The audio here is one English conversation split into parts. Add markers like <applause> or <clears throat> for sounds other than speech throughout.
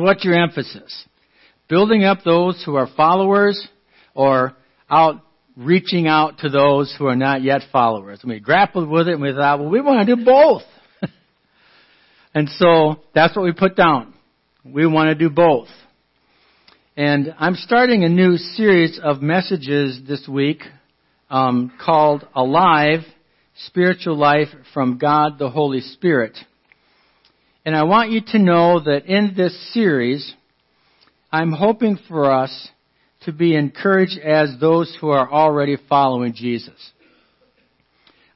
So what's your emphasis? Building up those who are followers or out reaching out to those who are not yet followers? And we grappled with it and we thought, well, we want to do both. <laughs> and so that's what we put down. We want to do both. And I'm starting a new series of messages this week um, called Alive Spiritual Life from God the Holy Spirit. And I want you to know that in this series, I'm hoping for us to be encouraged as those who are already following Jesus.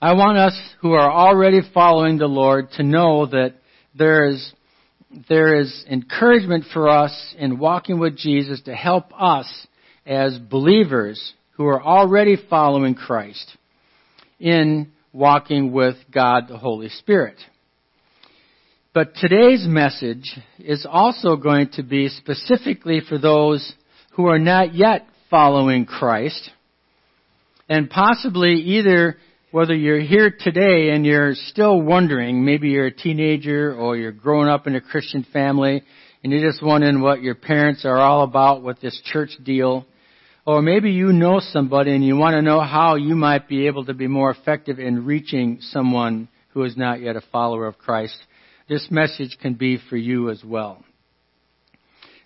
I want us who are already following the Lord to know that there is, there is encouragement for us in walking with Jesus to help us as believers who are already following Christ in walking with God the Holy Spirit. But today's message is also going to be specifically for those who are not yet following Christ. And possibly either whether you're here today and you're still wondering, maybe you're a teenager or you're growing up in a Christian family and you're just wondering what your parents are all about with this church deal. Or maybe you know somebody and you want to know how you might be able to be more effective in reaching someone who is not yet a follower of Christ. This message can be for you as well.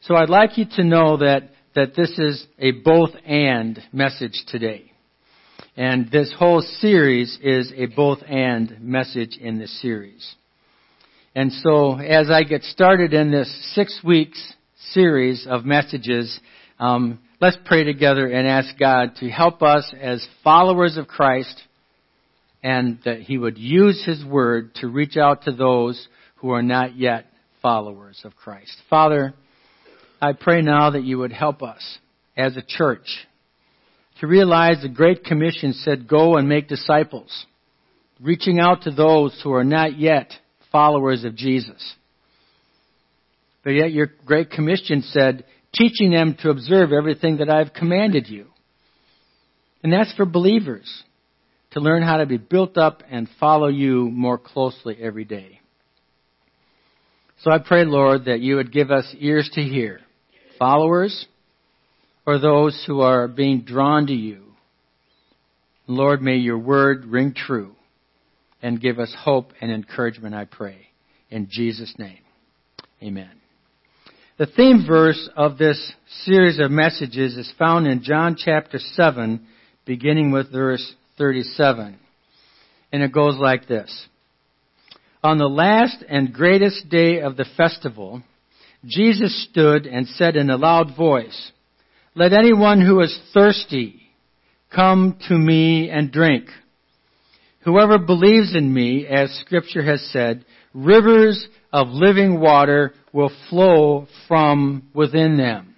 So I'd like you to know that that this is a both and message today. And this whole series is a both and message in this series. And so as I get started in this six weeks series of messages, um, let's pray together and ask God to help us as followers of Christ and that He would use His Word to reach out to those who are not yet followers of Christ. Father, I pray now that you would help us as a church to realize the Great Commission said, go and make disciples, reaching out to those who are not yet followers of Jesus. But yet your Great Commission said, teaching them to observe everything that I've commanded you. And that's for believers to learn how to be built up and follow you more closely every day. So I pray, Lord, that you would give us ears to hear followers or those who are being drawn to you. Lord, may your word ring true and give us hope and encouragement, I pray. In Jesus' name, amen. The theme verse of this series of messages is found in John chapter 7, beginning with verse 37. And it goes like this. On the last and greatest day of the festival, Jesus stood and said in a loud voice, Let anyone who is thirsty come to me and drink. Whoever believes in me, as scripture has said, rivers of living water will flow from within them.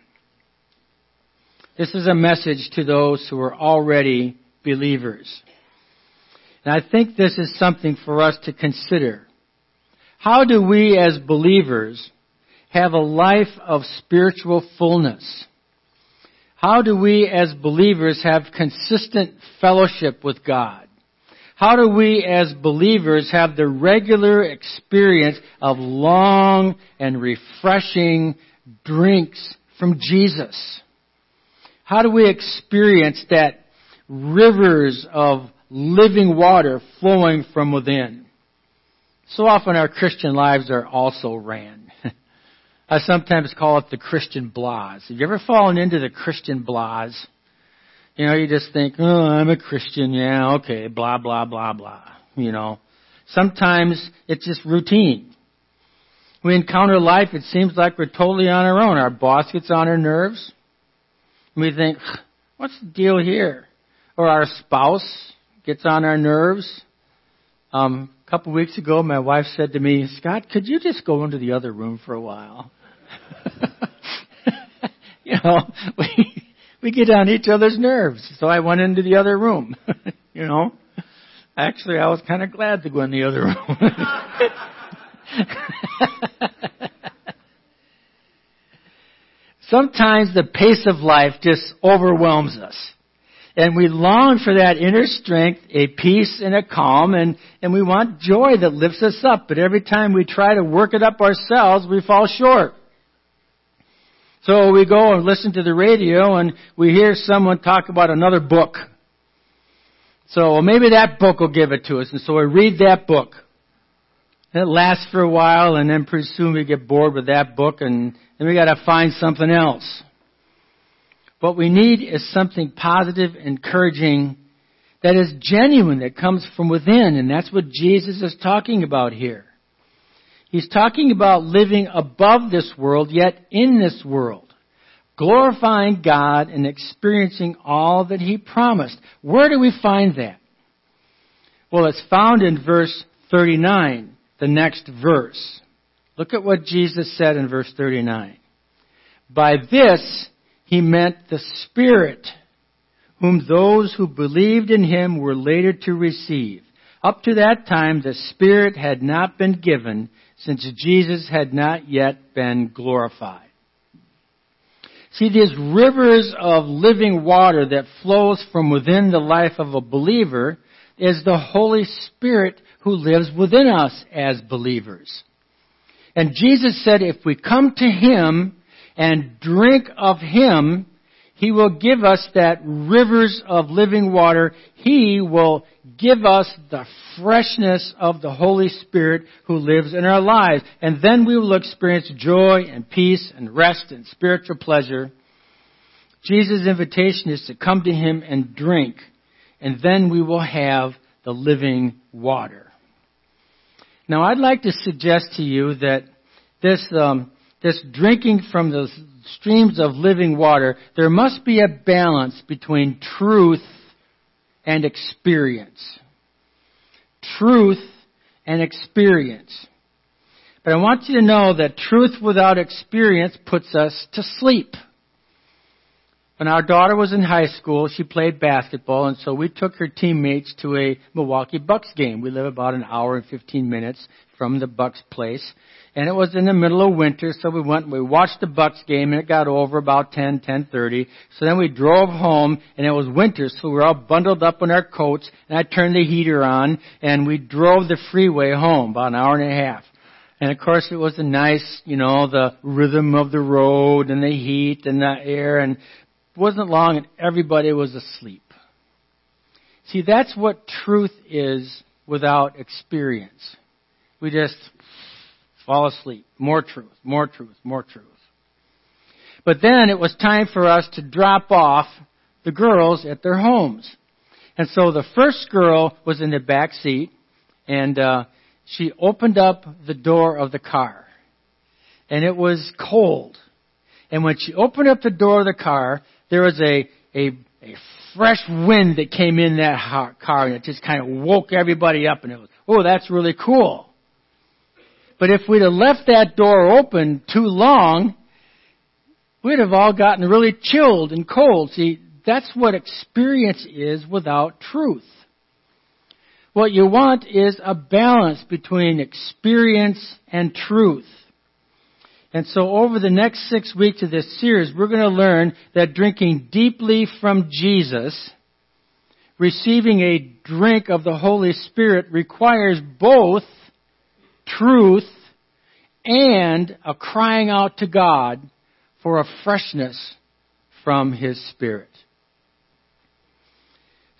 This is a message to those who are already believers. And I think this is something for us to consider. How do we as believers have a life of spiritual fullness? How do we as believers have consistent fellowship with God? How do we as believers have the regular experience of long and refreshing drinks from Jesus? How do we experience that rivers of living water flowing from within? So often our Christian lives are also ran. <laughs> I sometimes call it the Christian blahs. Have you ever fallen into the Christian blahs? You know, you just think, oh, I'm a Christian, yeah, okay, blah, blah, blah, blah. You know, sometimes it's just routine. We encounter life, it seems like we're totally on our own. Our boss gets on our nerves. We think, what's the deal here? Or our spouse gets on our nerves. Um, a couple weeks ago, my wife said to me, Scott, could you just go into the other room for a while? <laughs> you know, we we get on each other's nerves. So I went into the other room. <laughs> you know, actually, I was kind of glad to go in the other room. <laughs> Sometimes the pace of life just overwhelms us. And we long for that inner strength, a peace and a calm, and, and we want joy that lifts us up. But every time we try to work it up ourselves, we fall short. So we go and listen to the radio and we hear someone talk about another book. So well, maybe that book will give it to us. And so we read that book. It lasts for a while and then pretty soon we get bored with that book and then we gotta find something else. What we need is something positive, encouraging, that is genuine, that comes from within, and that's what Jesus is talking about here. He's talking about living above this world, yet in this world. Glorifying God and experiencing all that He promised. Where do we find that? Well, it's found in verse 39, the next verse. Look at what Jesus said in verse 39. By this, He meant the Spirit, whom those who believed in Him were later to receive. Up to that time, the Spirit had not been given, since Jesus had not yet been glorified. See, these rivers of living water that flows from within the life of a believer is the Holy Spirit who lives within us as believers. And Jesus said if we come to Him and drink of Him, he will give us that rivers of living water. He will give us the freshness of the Holy Spirit who lives in our lives. And then we will experience joy and peace and rest and spiritual pleasure. Jesus' invitation is to come to Him and drink. And then we will have the living water. Now I'd like to suggest to you that this, um, this drinking from the streams of living water, there must be a balance between truth and experience. Truth and experience. But I want you to know that truth without experience puts us to sleep. When our daughter was in high school, she played basketball, and so we took her teammates to a Milwaukee Bucks game. We live about an hour and 15 minutes from the Bucks place. And it was in the middle of winter, so we went, we watched the Bucks game, and it got over about 10, 10.30. So then we drove home, and it was winter, so we were all bundled up in our coats, and I turned the heater on, and we drove the freeway home, about an hour and a half. And of course it was a nice, you know, the rhythm of the road and the heat and the air and wasn't long and everybody was asleep. See, that's what truth is without experience. We just fall asleep. More truth, more truth, more truth. But then it was time for us to drop off the girls at their homes. And so the first girl was in the back seat and uh, she opened up the door of the car. And it was cold. And when she opened up the door of the car, there was a, a, a fresh wind that came in that car and it just kind of woke everybody up and it was, oh, that's really cool. But if we'd have left that door open too long, we'd have all gotten really chilled and cold. See, that's what experience is without truth. What you want is a balance between experience and truth. And so over the next six weeks of this series, we're going to learn that drinking deeply from Jesus, receiving a drink of the Holy Spirit requires both truth and a crying out to God for a freshness from His Spirit.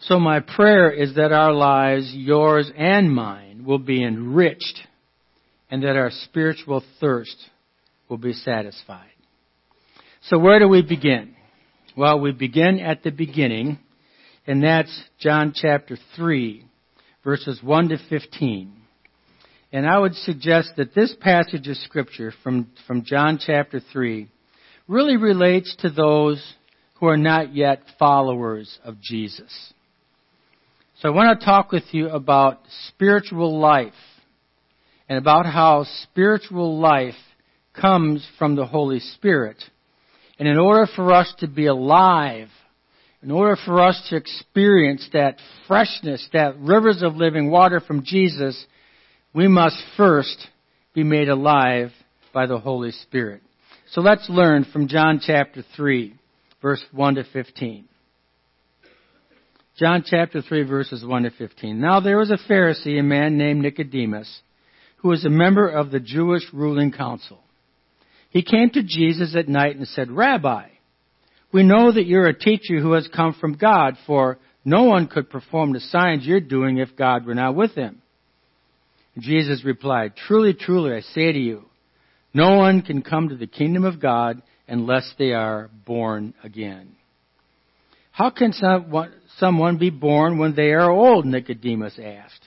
So my prayer is that our lives, yours and mine, will be enriched and that our spiritual thirst will be satisfied. So where do we begin? Well, we begin at the beginning, and that's John chapter 3, verses 1 to 15. And I would suggest that this passage of scripture from, from John chapter 3 really relates to those who are not yet followers of Jesus. So I want to talk with you about spiritual life and about how spiritual life comes from the Holy Spirit. And in order for us to be alive, in order for us to experience that freshness, that rivers of living water from Jesus, we must first be made alive by the Holy Spirit. So let's learn from John chapter 3, verse 1 to 15. John chapter 3 verses 1 to 15. Now there was a Pharisee, a man named Nicodemus, who was a member of the Jewish ruling council. He came to Jesus at night and said, Rabbi, we know that you're a teacher who has come from God, for no one could perform the signs you're doing if God were not with him. Jesus replied, Truly, truly, I say to you, no one can come to the kingdom of God unless they are born again. How can someone be born when they are old? Nicodemus asked.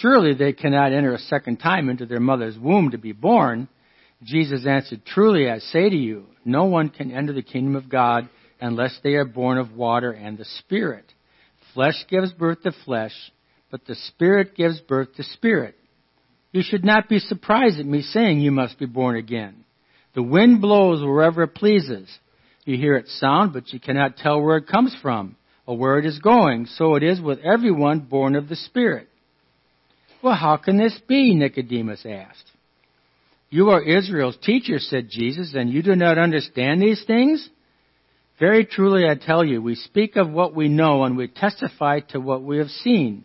Surely they cannot enter a second time into their mother's womb to be born. Jesus answered, Truly I say to you, no one can enter the kingdom of God unless they are born of water and the Spirit. Flesh gives birth to flesh, but the Spirit gives birth to spirit. You should not be surprised at me saying you must be born again. The wind blows wherever it pleases. You hear its sound, but you cannot tell where it comes from or where it is going. So it is with everyone born of the Spirit. Well, how can this be? Nicodemus asked. You are Israel's teacher, said Jesus, and you do not understand these things? Very truly I tell you, we speak of what we know and we testify to what we have seen,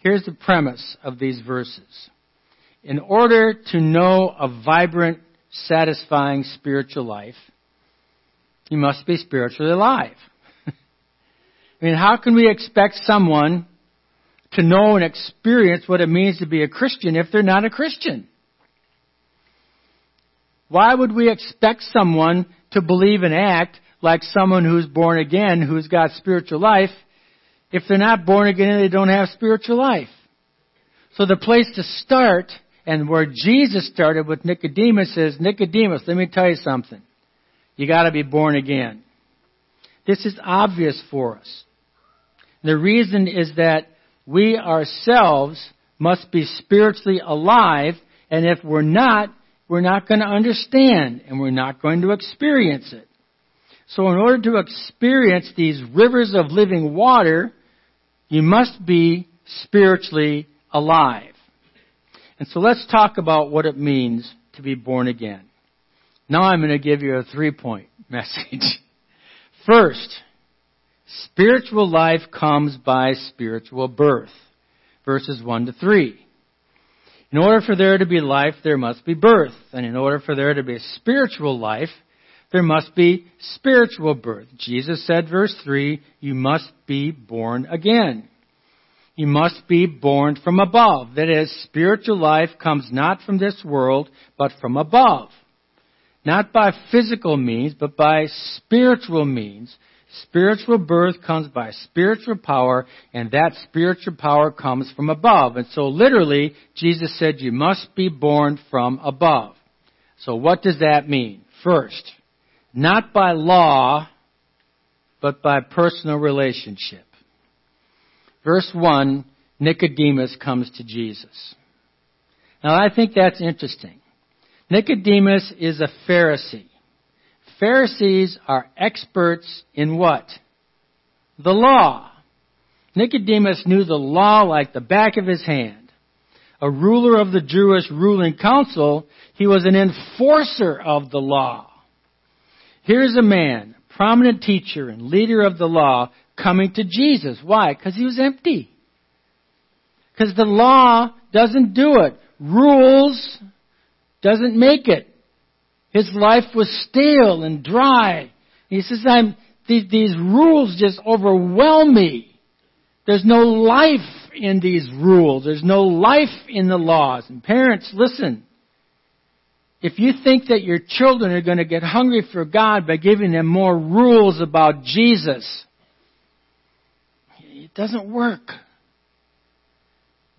Here's the premise of these verses. In order to know a vibrant, satisfying spiritual life, you must be spiritually alive. <laughs> I mean, how can we expect someone to know and experience what it means to be a Christian if they're not a Christian. Why would we expect someone to believe and act like someone who's born again, who's got spiritual life, if they're not born again they don't have spiritual life? So the place to start, and where Jesus started with Nicodemus is, Nicodemus, let me tell you something. You gotta be born again. This is obvious for us. The reason is that we ourselves must be spiritually alive, and if we're not, we're not going to understand and we're not going to experience it. So in order to experience these rivers of living water, you must be spiritually alive. And so let's talk about what it means to be born again. Now I'm going to give you a three point <laughs> message. First, Spiritual life comes by spiritual birth. Verses 1 to 3. In order for there to be life, there must be birth. And in order for there to be a spiritual life, there must be spiritual birth. Jesus said, verse 3, you must be born again. You must be born from above. That is, spiritual life comes not from this world, but from above. Not by physical means, but by spiritual means. Spiritual birth comes by spiritual power, and that spiritual power comes from above. And so literally, Jesus said you must be born from above. So what does that mean? First, not by law, but by personal relationship. Verse 1, Nicodemus comes to Jesus. Now I think that's interesting. Nicodemus is a Pharisee. Pharisees are experts in what? The law. Nicodemus knew the law like the back of his hand. A ruler of the Jewish ruling council, he was an enforcer of the law. Here's a man, prominent teacher and leader of the law, coming to Jesus. Why? Because he was empty. Because the law doesn't do it. Rules doesn't make it. His life was stale and dry. He says, I'm, these, these rules just overwhelm me. There's no life in these rules. There's no life in the laws. And parents, listen. If you think that your children are going to get hungry for God by giving them more rules about Jesus, it doesn't work.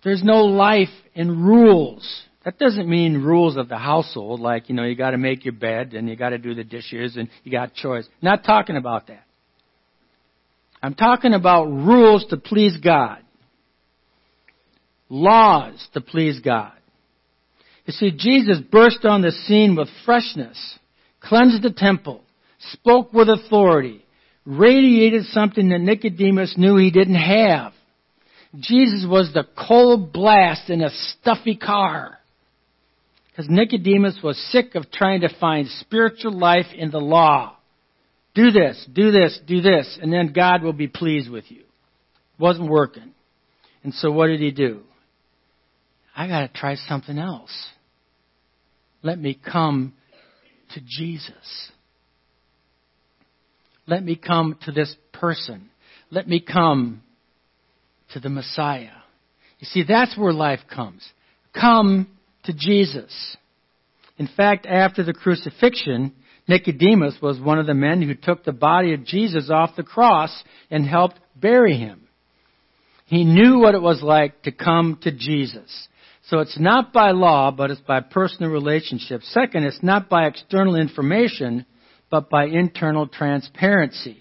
There's no life in rules. That doesn't mean rules of the household, like, you know, you gotta make your bed and you gotta do the dishes and you got chores. Not talking about that. I'm talking about rules to please God. Laws to please God. You see, Jesus burst on the scene with freshness, cleansed the temple, spoke with authority, radiated something that Nicodemus knew he didn't have. Jesus was the cold blast in a stuffy car. Because Nicodemus was sick of trying to find spiritual life in the law. Do this, do this, do this, and then God will be pleased with you. It wasn't working. And so what did he do? I gotta try something else. Let me come to Jesus. Let me come to this person. Let me come to the Messiah. You see, that's where life comes. Come to Jesus. In fact, after the crucifixion, Nicodemus was one of the men who took the body of Jesus off the cross and helped bury him. He knew what it was like to come to Jesus. So it's not by law, but it's by personal relationship. Second, it's not by external information, but by internal transparency.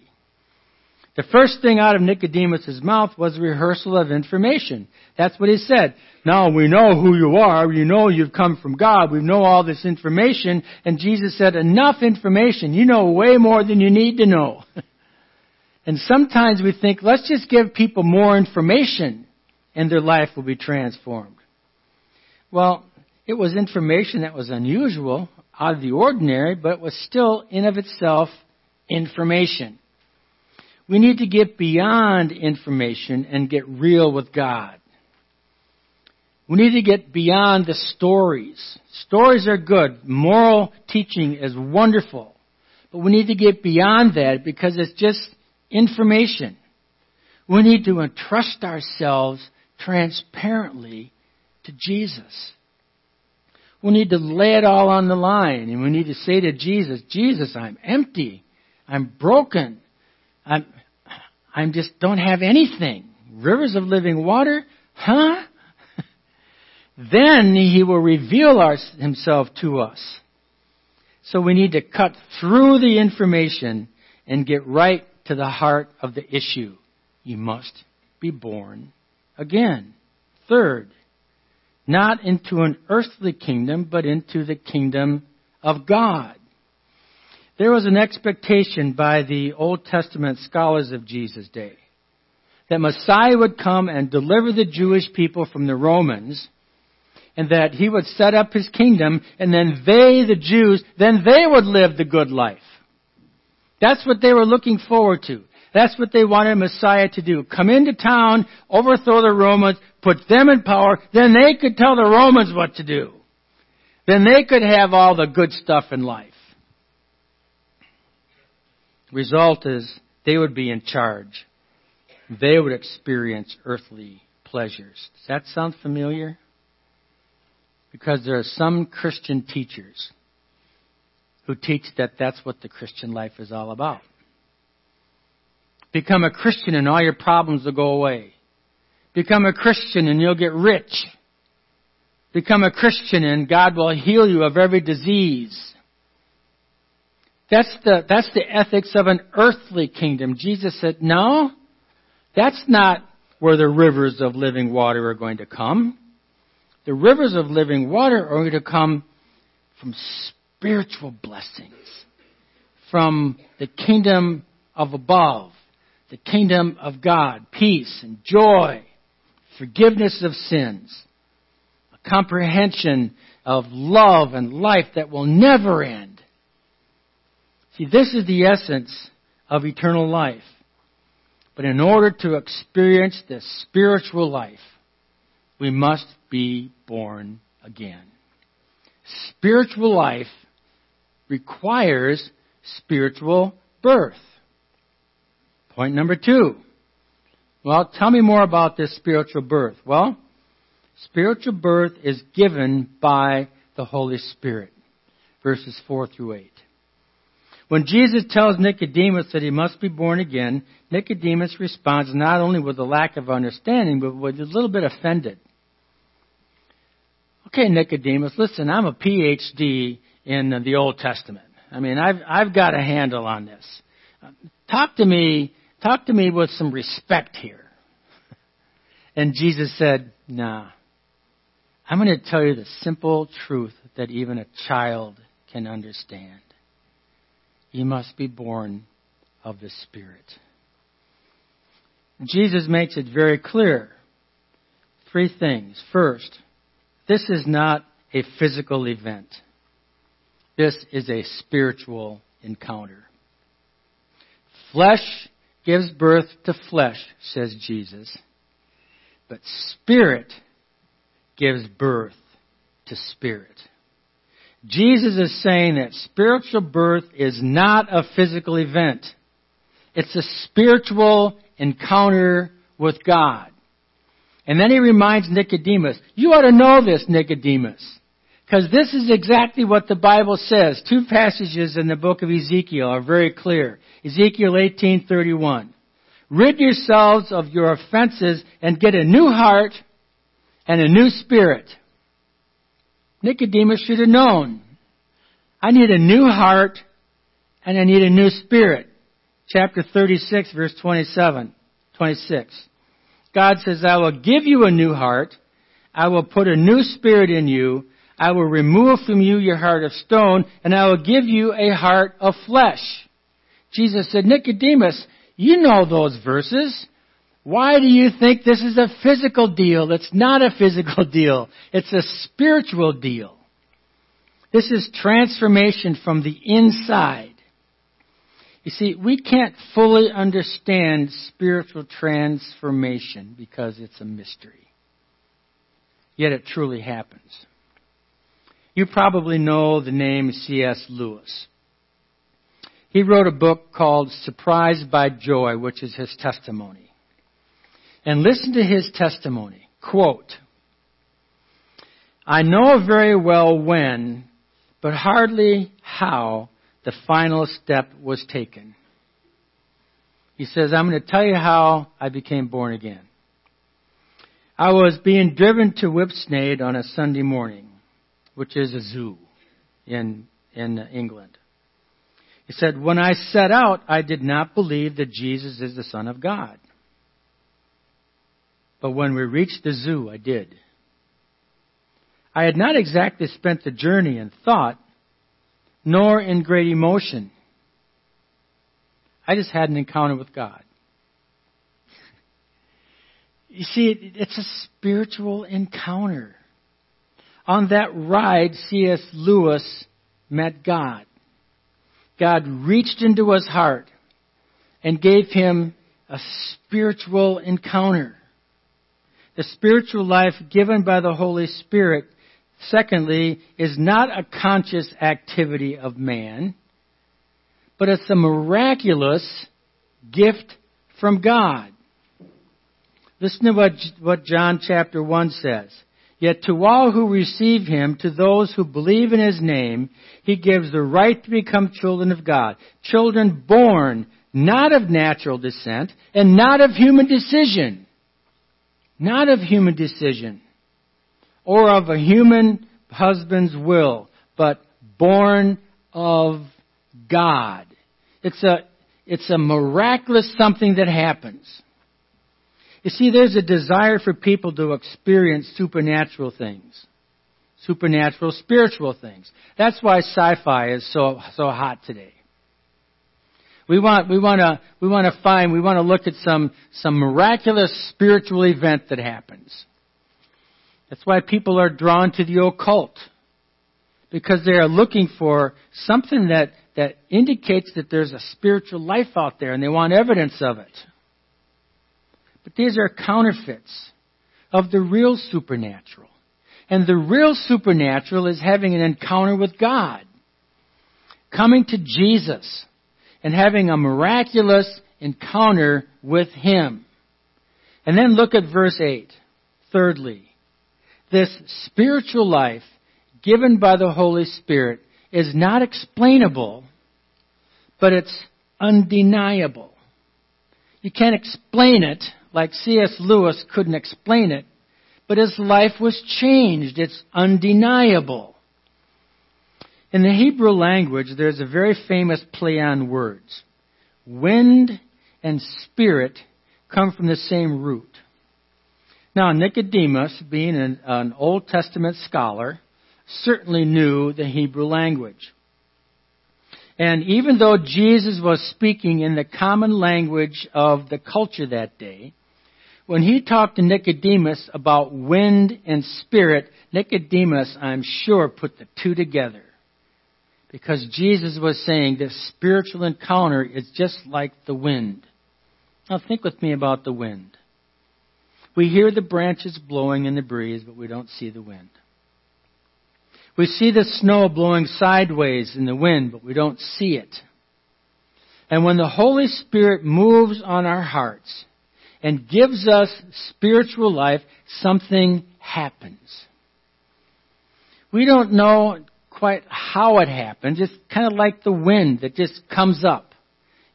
The first thing out of Nicodemus' mouth was a rehearsal of information. That's what he said. Now we know who you are. You know you've come from God. We know all this information. And Jesus said, enough information. You know way more than you need to know. <laughs> and sometimes we think, let's just give people more information and their life will be transformed. Well, it was information that was unusual, out of the ordinary, but was still in of itself information. We need to get beyond information and get real with God. We need to get beyond the stories. Stories are good. Moral teaching is wonderful. But we need to get beyond that because it's just information. We need to entrust ourselves transparently to Jesus. We need to lay it all on the line and we need to say to Jesus, Jesus, I'm empty. I'm broken. I'm, I'm just don't have anything. Rivers of living water? Huh? <laughs> then he will reveal our, himself to us. So we need to cut through the information and get right to the heart of the issue. You must be born again. Third, not into an earthly kingdom, but into the kingdom of God. There was an expectation by the Old Testament scholars of Jesus' day that Messiah would come and deliver the Jewish people from the Romans and that he would set up his kingdom and then they, the Jews, then they would live the good life. That's what they were looking forward to. That's what they wanted Messiah to do. Come into town, overthrow the Romans, put them in power, then they could tell the Romans what to do. Then they could have all the good stuff in life. Result is they would be in charge. They would experience earthly pleasures. Does that sound familiar? Because there are some Christian teachers who teach that that's what the Christian life is all about. Become a Christian and all your problems will go away. Become a Christian and you'll get rich. Become a Christian and God will heal you of every disease. That's the, that's the ethics of an earthly kingdom. Jesus said, no, that's not where the rivers of living water are going to come. The rivers of living water are going to come from spiritual blessings, from the kingdom of above, the kingdom of God, peace and joy, forgiveness of sins, a comprehension of love and life that will never end See, this is the essence of eternal life. But in order to experience this spiritual life, we must be born again. Spiritual life requires spiritual birth. Point number two. Well, tell me more about this spiritual birth. Well, spiritual birth is given by the Holy Spirit. Verses 4 through 8. When Jesus tells Nicodemus that he must be born again, Nicodemus responds not only with a lack of understanding, but with a little bit offended. Okay, Nicodemus, listen, I'm a PhD in the Old Testament. I mean, I've, I've got a handle on this. Talk to me, talk to me with some respect here. And Jesus said, nah. I'm going to tell you the simple truth that even a child can understand. you must be born of the Spirit. Jesus makes it very clear. Three things. First, this is not a physical event. This is a spiritual encounter. Flesh gives birth to flesh, says Jesus. But spirit gives birth to spirit. Jesus is saying that spiritual birth is not a physical event. It's a spiritual encounter with God. And then he reminds Nicodemus, you ought to know this, Nicodemus. Because this is exactly what the Bible says. Two passages in the book of Ezekiel are very clear. Ezekiel 18:31. Rid yourselves of your offenses and get a new heart and a new spirit. Nicodemus should have known. I need a new heart and I need a new spirit. Chapter 36 verse 27, 26. God says, I will give you a new heart. I will put a new spirit in you. I will remove from you your heart of stone and I will give you a heart of flesh. Jesus said, Nicodemus, you know those verses. Why do you think this is a physical deal? It's not a physical <laughs> deal. It's a spiritual deal. This is transformation from the inside. You see, we can't fully understand spiritual transformation because it's a mystery. Yet it truly happens. You probably know the name C.S. Lewis. He wrote a book called Surprised by Joy, which is his testimony. And listen to his testimony. Quote, I know very well when, but hardly how, the final step was taken. He says, I'm going to tell you how I became born again. I was being driven to Whipsnade on a Sunday morning, which is a zoo in, in England. He said, When I set out, I did not believe that Jesus is the Son of God. But when we reached the zoo, I did. I had not exactly spent the journey in thought, nor in great emotion. I just had an encounter with God. You see, it's a spiritual encounter. On that ride, C.S. Lewis met God. God reached into his heart and gave him a spiritual encounter. The spiritual life given by the Holy Spirit secondly, is not a conscious activity of man, but it's a miraculous gift from God. Listen to what, what John chapter 1 says. Yet to all who receive him, to those who believe in his name, he gives the right to become children of God. Children born not of natural descent and not of human decision. Not of human decision or of a human husband's will, but born of God. It's a, it's a miraculous something that happens. You see, there's a desire for people to experience supernatural things. Supernatural, spiritual things. That's why sci-fi is so, so hot today. We want, we want to, we want to find, we want to look at some, some miraculous spiritual event that happens. That's why people are drawn to the occult. Because they are looking for something that, that indicates that there's a spiritual life out there and they want evidence of it. But these are counterfeits of the real supernatural. And the real supernatural is having an encounter with God. Coming to Jesus and having a miraculous encounter with Him. And then look at verse 8. Thirdly, this spiritual life given by the Holy Spirit is not explainable, but it's undeniable. You can't explain it like C.S. Lewis couldn't explain it, but his life was changed. It's undeniable. In the Hebrew language, there's a very famous play on words. Wind and spirit come from the same root. Now, Nicodemus, being an, an Old Testament scholar, certainly knew the Hebrew language. And even though Jesus was speaking in the common language of the culture that day, when he talked to Nicodemus about wind and spirit, Nicodemus, I'm sure, put the two together. Because Jesus was saying this spiritual encounter is just like the wind. Now think with me about the wind. We hear the branches blowing in the breeze, but we don't see the wind. We see the snow blowing sideways in the wind, but we don't see it. And when the Holy Spirit moves on our hearts and gives us spiritual life, something happens. We don't know quite how it happens. It's kind of like the wind that just comes up.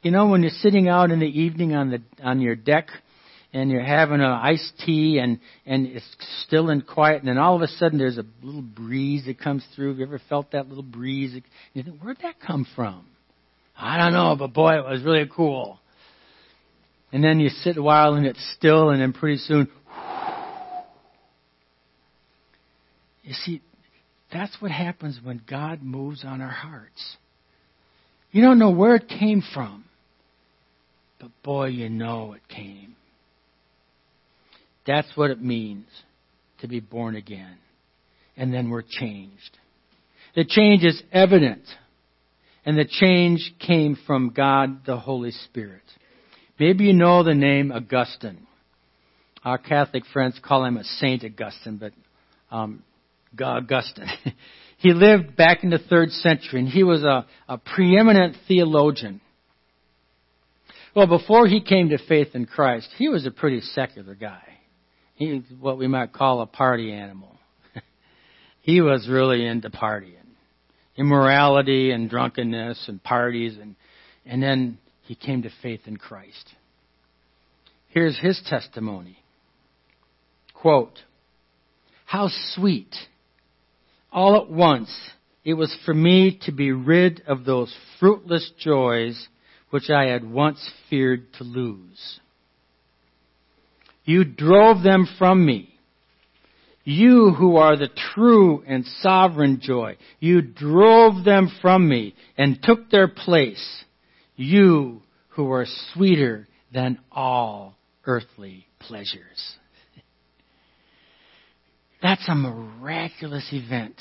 You know, when you're sitting out in the evening on the on your deck and you're having an iced tea and and it's still and quiet and then all of a sudden there's a little breeze that comes through. Have you ever felt that little breeze? You think, where'd that come from? I don't know, but boy, it was really cool. And then you sit a while and it's still and then pretty soon you see that's what happens when God moves on our hearts. You don't know where it came from, but boy, you know it came. That's what it means to be born again. And then we're changed. The change is evident. And the change came from God the Holy Spirit. Maybe you know the name Augustine. Our Catholic friends call him a Saint Augustine, but um, Augustine. <laughs> he lived back in the third century, and he was a, a preeminent theologian. Well, before he came to faith in Christ, he was a pretty secular guy. He was what we might call a party animal. <laughs> he was really into partying, immorality and drunkenness and parties, and and then he came to faith in Christ. Here's his testimony. Quote, How sweet all at once, it was for me to be rid of those fruitless joys which I had once feared to lose. You drove them from me. You who are the true and sovereign joy, you drove them from me and took their place. You who are sweeter than all earthly pleasures. That's a miraculous event.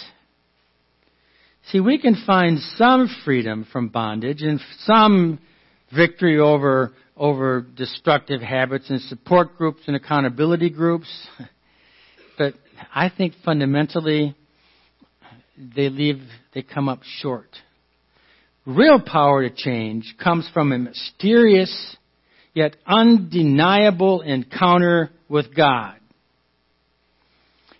See, we can find some freedom from bondage and some victory over, over destructive habits and support groups and accountability groups. <laughs> But I think fundamentally, they leave, they come up short. Real power to change comes from a mysterious yet undeniable encounter with God.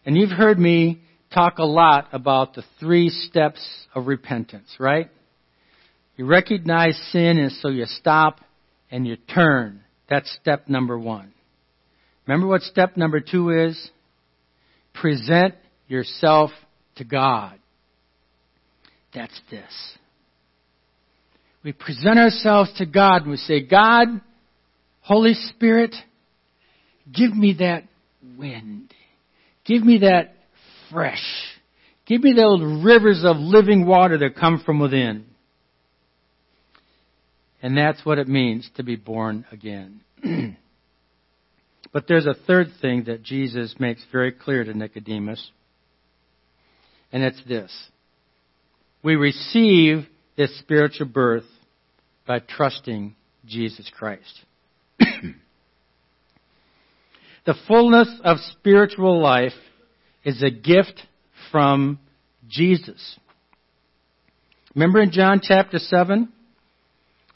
And you've heard me talk a lot about the three steps of repentance, right? You recognize sin and so you stop and you turn. That's step number one. Remember what step number two is? Present yourself to God. That's this. We present ourselves to God and we say, God, Holy Spirit, give me that wind. Give me that fresh. Give me those rivers of living water that come from within. And that's what it means to be born again. <clears throat> but there's a third thing that Jesus makes very clear to Nicodemus. And it's this. We receive this spiritual birth by trusting Jesus Christ. <clears throat> The fullness of spiritual life is a gift from Jesus. Remember in John chapter 7,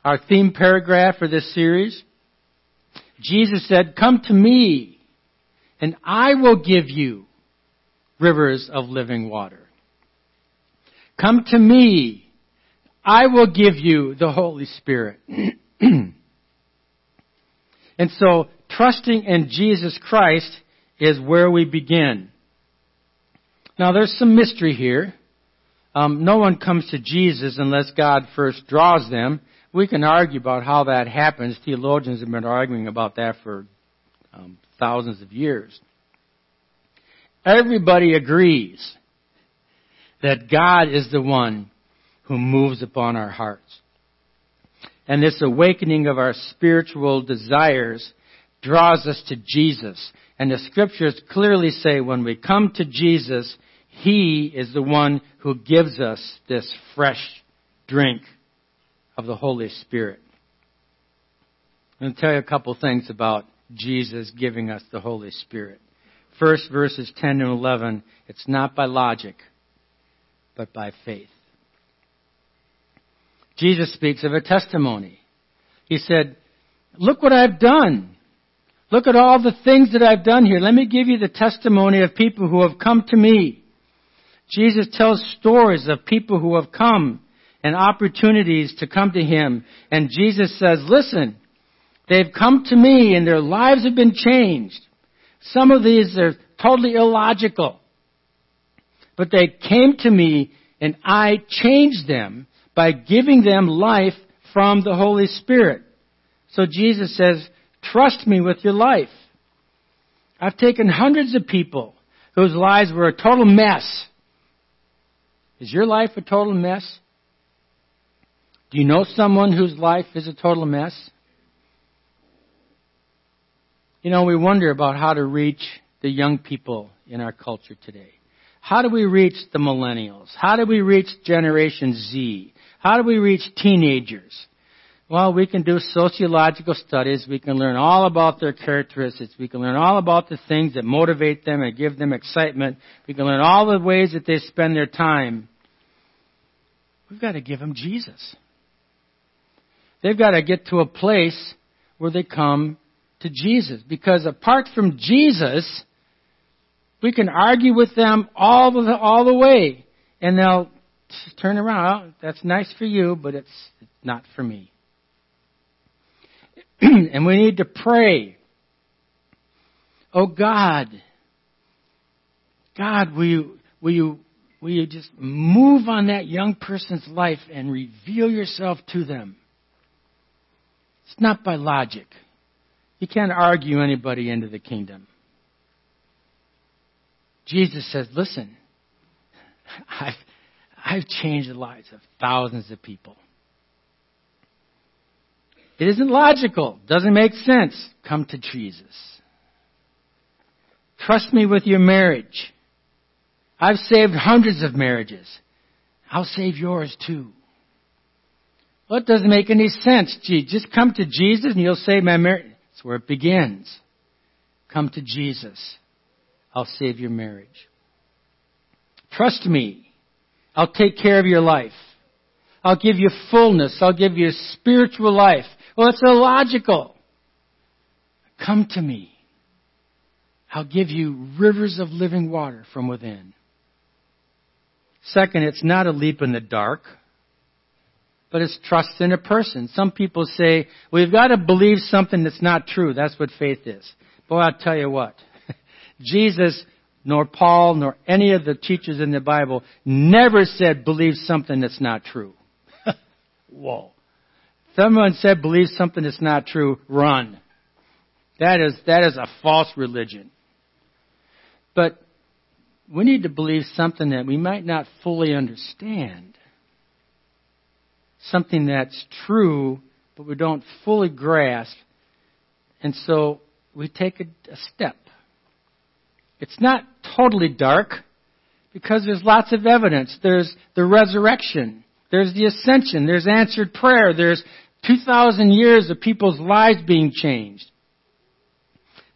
our theme paragraph for this series? Jesus said, Come to me, and I will give you rivers of living water. Come to me, I will give you the Holy Spirit. <clears throat> and so trusting in Jesus Christ is where we begin. Now, there's some mystery here. Um, no one comes to Jesus unless God first draws them. We can argue about how that happens. Theologians have been arguing about that for um, thousands of years. Everybody agrees that God is the one who moves upon our hearts. And this awakening of our spiritual desires draws us to Jesus. And the scriptures clearly say when we come to Jesus, He is the one who gives us this fresh drink of the Holy Spirit. I'm going to tell you a couple things about Jesus giving us the Holy Spirit. First, verses 10 and 11, it's not by logic, but by faith. Jesus speaks of a testimony. He said, Look what I've done. Look at all the things that I've done here. Let me give you the testimony of people who have come to me. Jesus tells stories of people who have come and opportunities to come to Him. And Jesus says, listen, they've come to me and their lives have been changed. Some of these are totally illogical. But they came to me and I changed them by giving them life from the Holy Spirit. So Jesus says, trust me with your life. I've taken hundreds of people whose lives were a total mess. Is your life a total mess? Do you know someone whose life is a total mess? You know, we wonder about how to reach the young people in our culture today. How do we reach the millennials? How do we reach Generation Z? How do we reach teenagers? Well, we can do sociological studies. We can learn all about their characteristics. We can learn all about the things that motivate them and give them excitement. We can learn all the ways that they spend their time. We've got to give them Jesus. They've got to get to a place where they come to Jesus. Because apart from Jesus, we can argue with them all the, all the way. And they'll turn around. That's nice for you, but it's not for me. <clears throat> and we need to pray. Oh God, God, will you, will you, will you just move on that young person's life and reveal yourself to them? It's not by logic. You can't argue anybody into the kingdom. Jesus says, listen, <laughs> I've, I've changed the lives of thousands of people. It isn't logical. Doesn't make sense. Come to Jesus. Trust me with your marriage. I've saved hundreds of marriages. I'll save yours too. Well, it doesn't make any sense. Gee, just come to Jesus and you'll save my marriage. That's where it begins. Come to Jesus. I'll save your marriage. Trust me. I'll take care of your life. I'll give you fullness. I'll give you spiritual life. Well, it's illogical. Come to me. I'll give you rivers of living water from within. Second, it's not a leap in the dark but it's trust in a person. Some people say, we've got to believe something that's not true. That's what faith is. Boy, I'll tell you what. <laughs> Jesus, nor Paul, nor any of the teachers in the Bible never said believe something that's not true. <laughs> Whoa. Someone said believe something that's not true, run. That is, that is a false religion. But we need to believe something that we might not fully understand something that's true, but we don't fully grasp. And so we take a, a step. It's not totally dark because there's lots of evidence. There's the resurrection. There's the ascension. There's answered prayer. There's 2,000 years of people's lives being changed.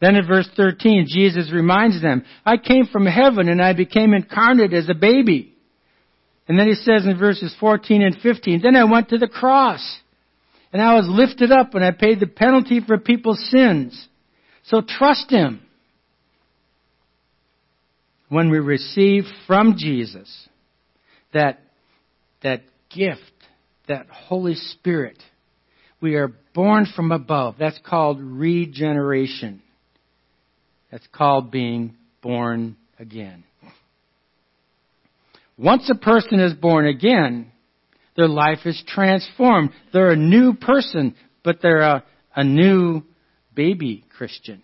Then in verse 13, Jesus reminds them, I came from heaven and I became incarnate as a baby. And then he says in verses 14 and 15, Then I went to the cross, and I was lifted up, and I paid the penalty for people's sins. So trust him. When we receive from Jesus that, that gift, that Holy Spirit, we are born from above. That's called regeneration. That's called being born again. Once a person is born again, their life is transformed. They're a new person, but they're a, a new baby Christian.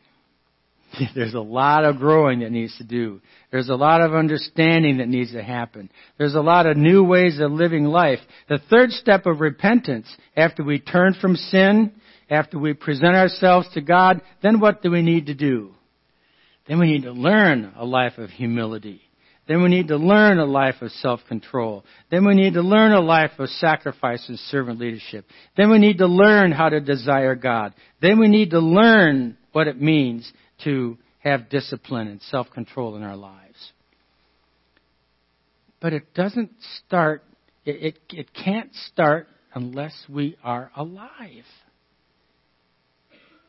<laughs> There's a lot of growing that needs to do. There's a lot of understanding that needs to happen. There's a lot of new ways of living life. The third step of repentance, after we turn from sin, after we present ourselves to God, then what do we need to do? Then we need to learn a life of humility. Then we need to learn a life of self-control. Then we need to learn a life of sacrifice and servant leadership. Then we need to learn how to desire God. Then we need to learn what it means to have discipline and self-control in our lives. But it doesn't start, it, it, it can't start unless we are alive.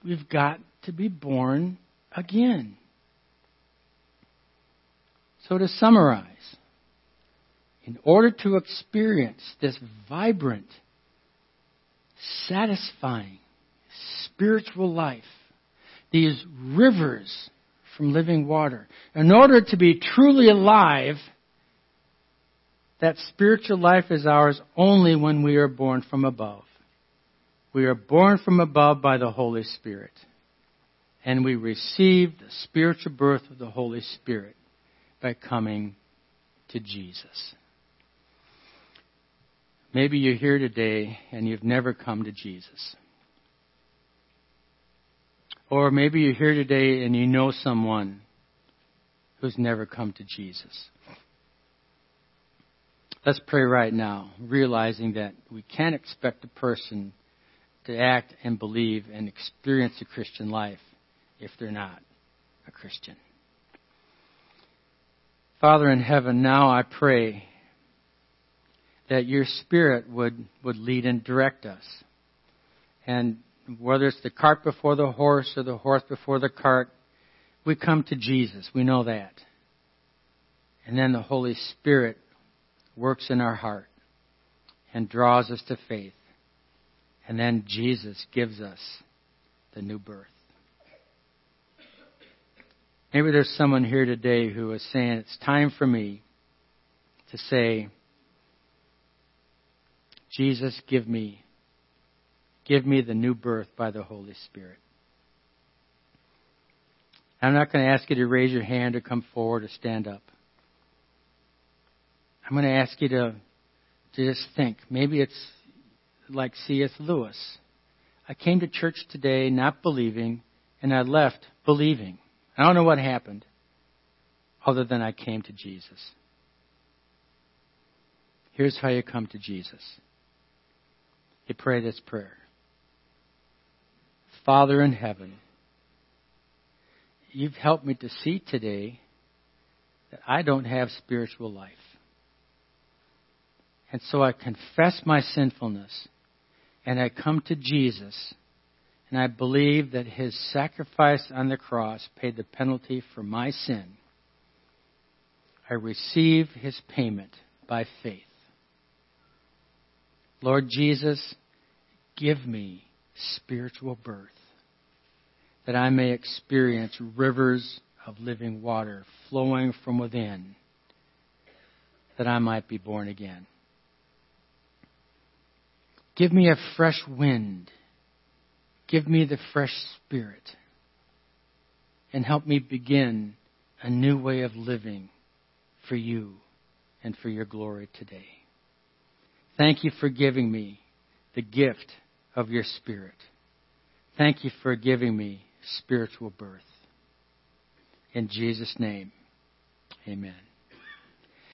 We've got to be born again. So to summarize, in order to experience this vibrant, satisfying, spiritual life, these rivers from living water. In order to be truly alive, that spiritual life is ours only when we are born from above. We are born from above by the Holy Spirit. And we receive the spiritual birth of the Holy Spirit by coming to Jesus. Maybe you're here today and you've never come to Jesus. Or maybe you're here today and you know someone who's never come to Jesus. Let's pray right now, realizing that we can't expect a person to act and believe and experience a Christian life if they're not a Christian. Father in heaven, now I pray that your Spirit would, would lead and direct us. And whether it's the cart before the horse or the horse before the cart, we come to Jesus. We know that. And then the Holy Spirit works in our heart and draws us to faith. And then Jesus gives us the new birth. Maybe there's someone here today who is saying, it's time for me to say, Jesus, give me Give me the new birth by the Holy Spirit. I'm not going to ask you to raise your hand or come forward or stand up. I'm going to ask you to, to just think. Maybe it's like C.S. Lewis. I came to church today not believing, and I left believing. I don't know what happened, other than I came to Jesus. Here's how you come to Jesus. You pray this prayer. Father in heaven, you've helped me to see today that I don't have spiritual life. And so I confess my sinfulness and I come to Jesus and I believe that his sacrifice on the cross paid the penalty for my sin. I receive his payment by faith. Lord Jesus, give me spiritual birth, that I may experience rivers of living water flowing from within, that I might be born again. Give me a fresh wind. Give me the fresh spirit. And help me begin a new way of living for you and for your glory today. Thank you for giving me the gift of your Spirit. Thank you for giving me spiritual birth. In Jesus' name, amen.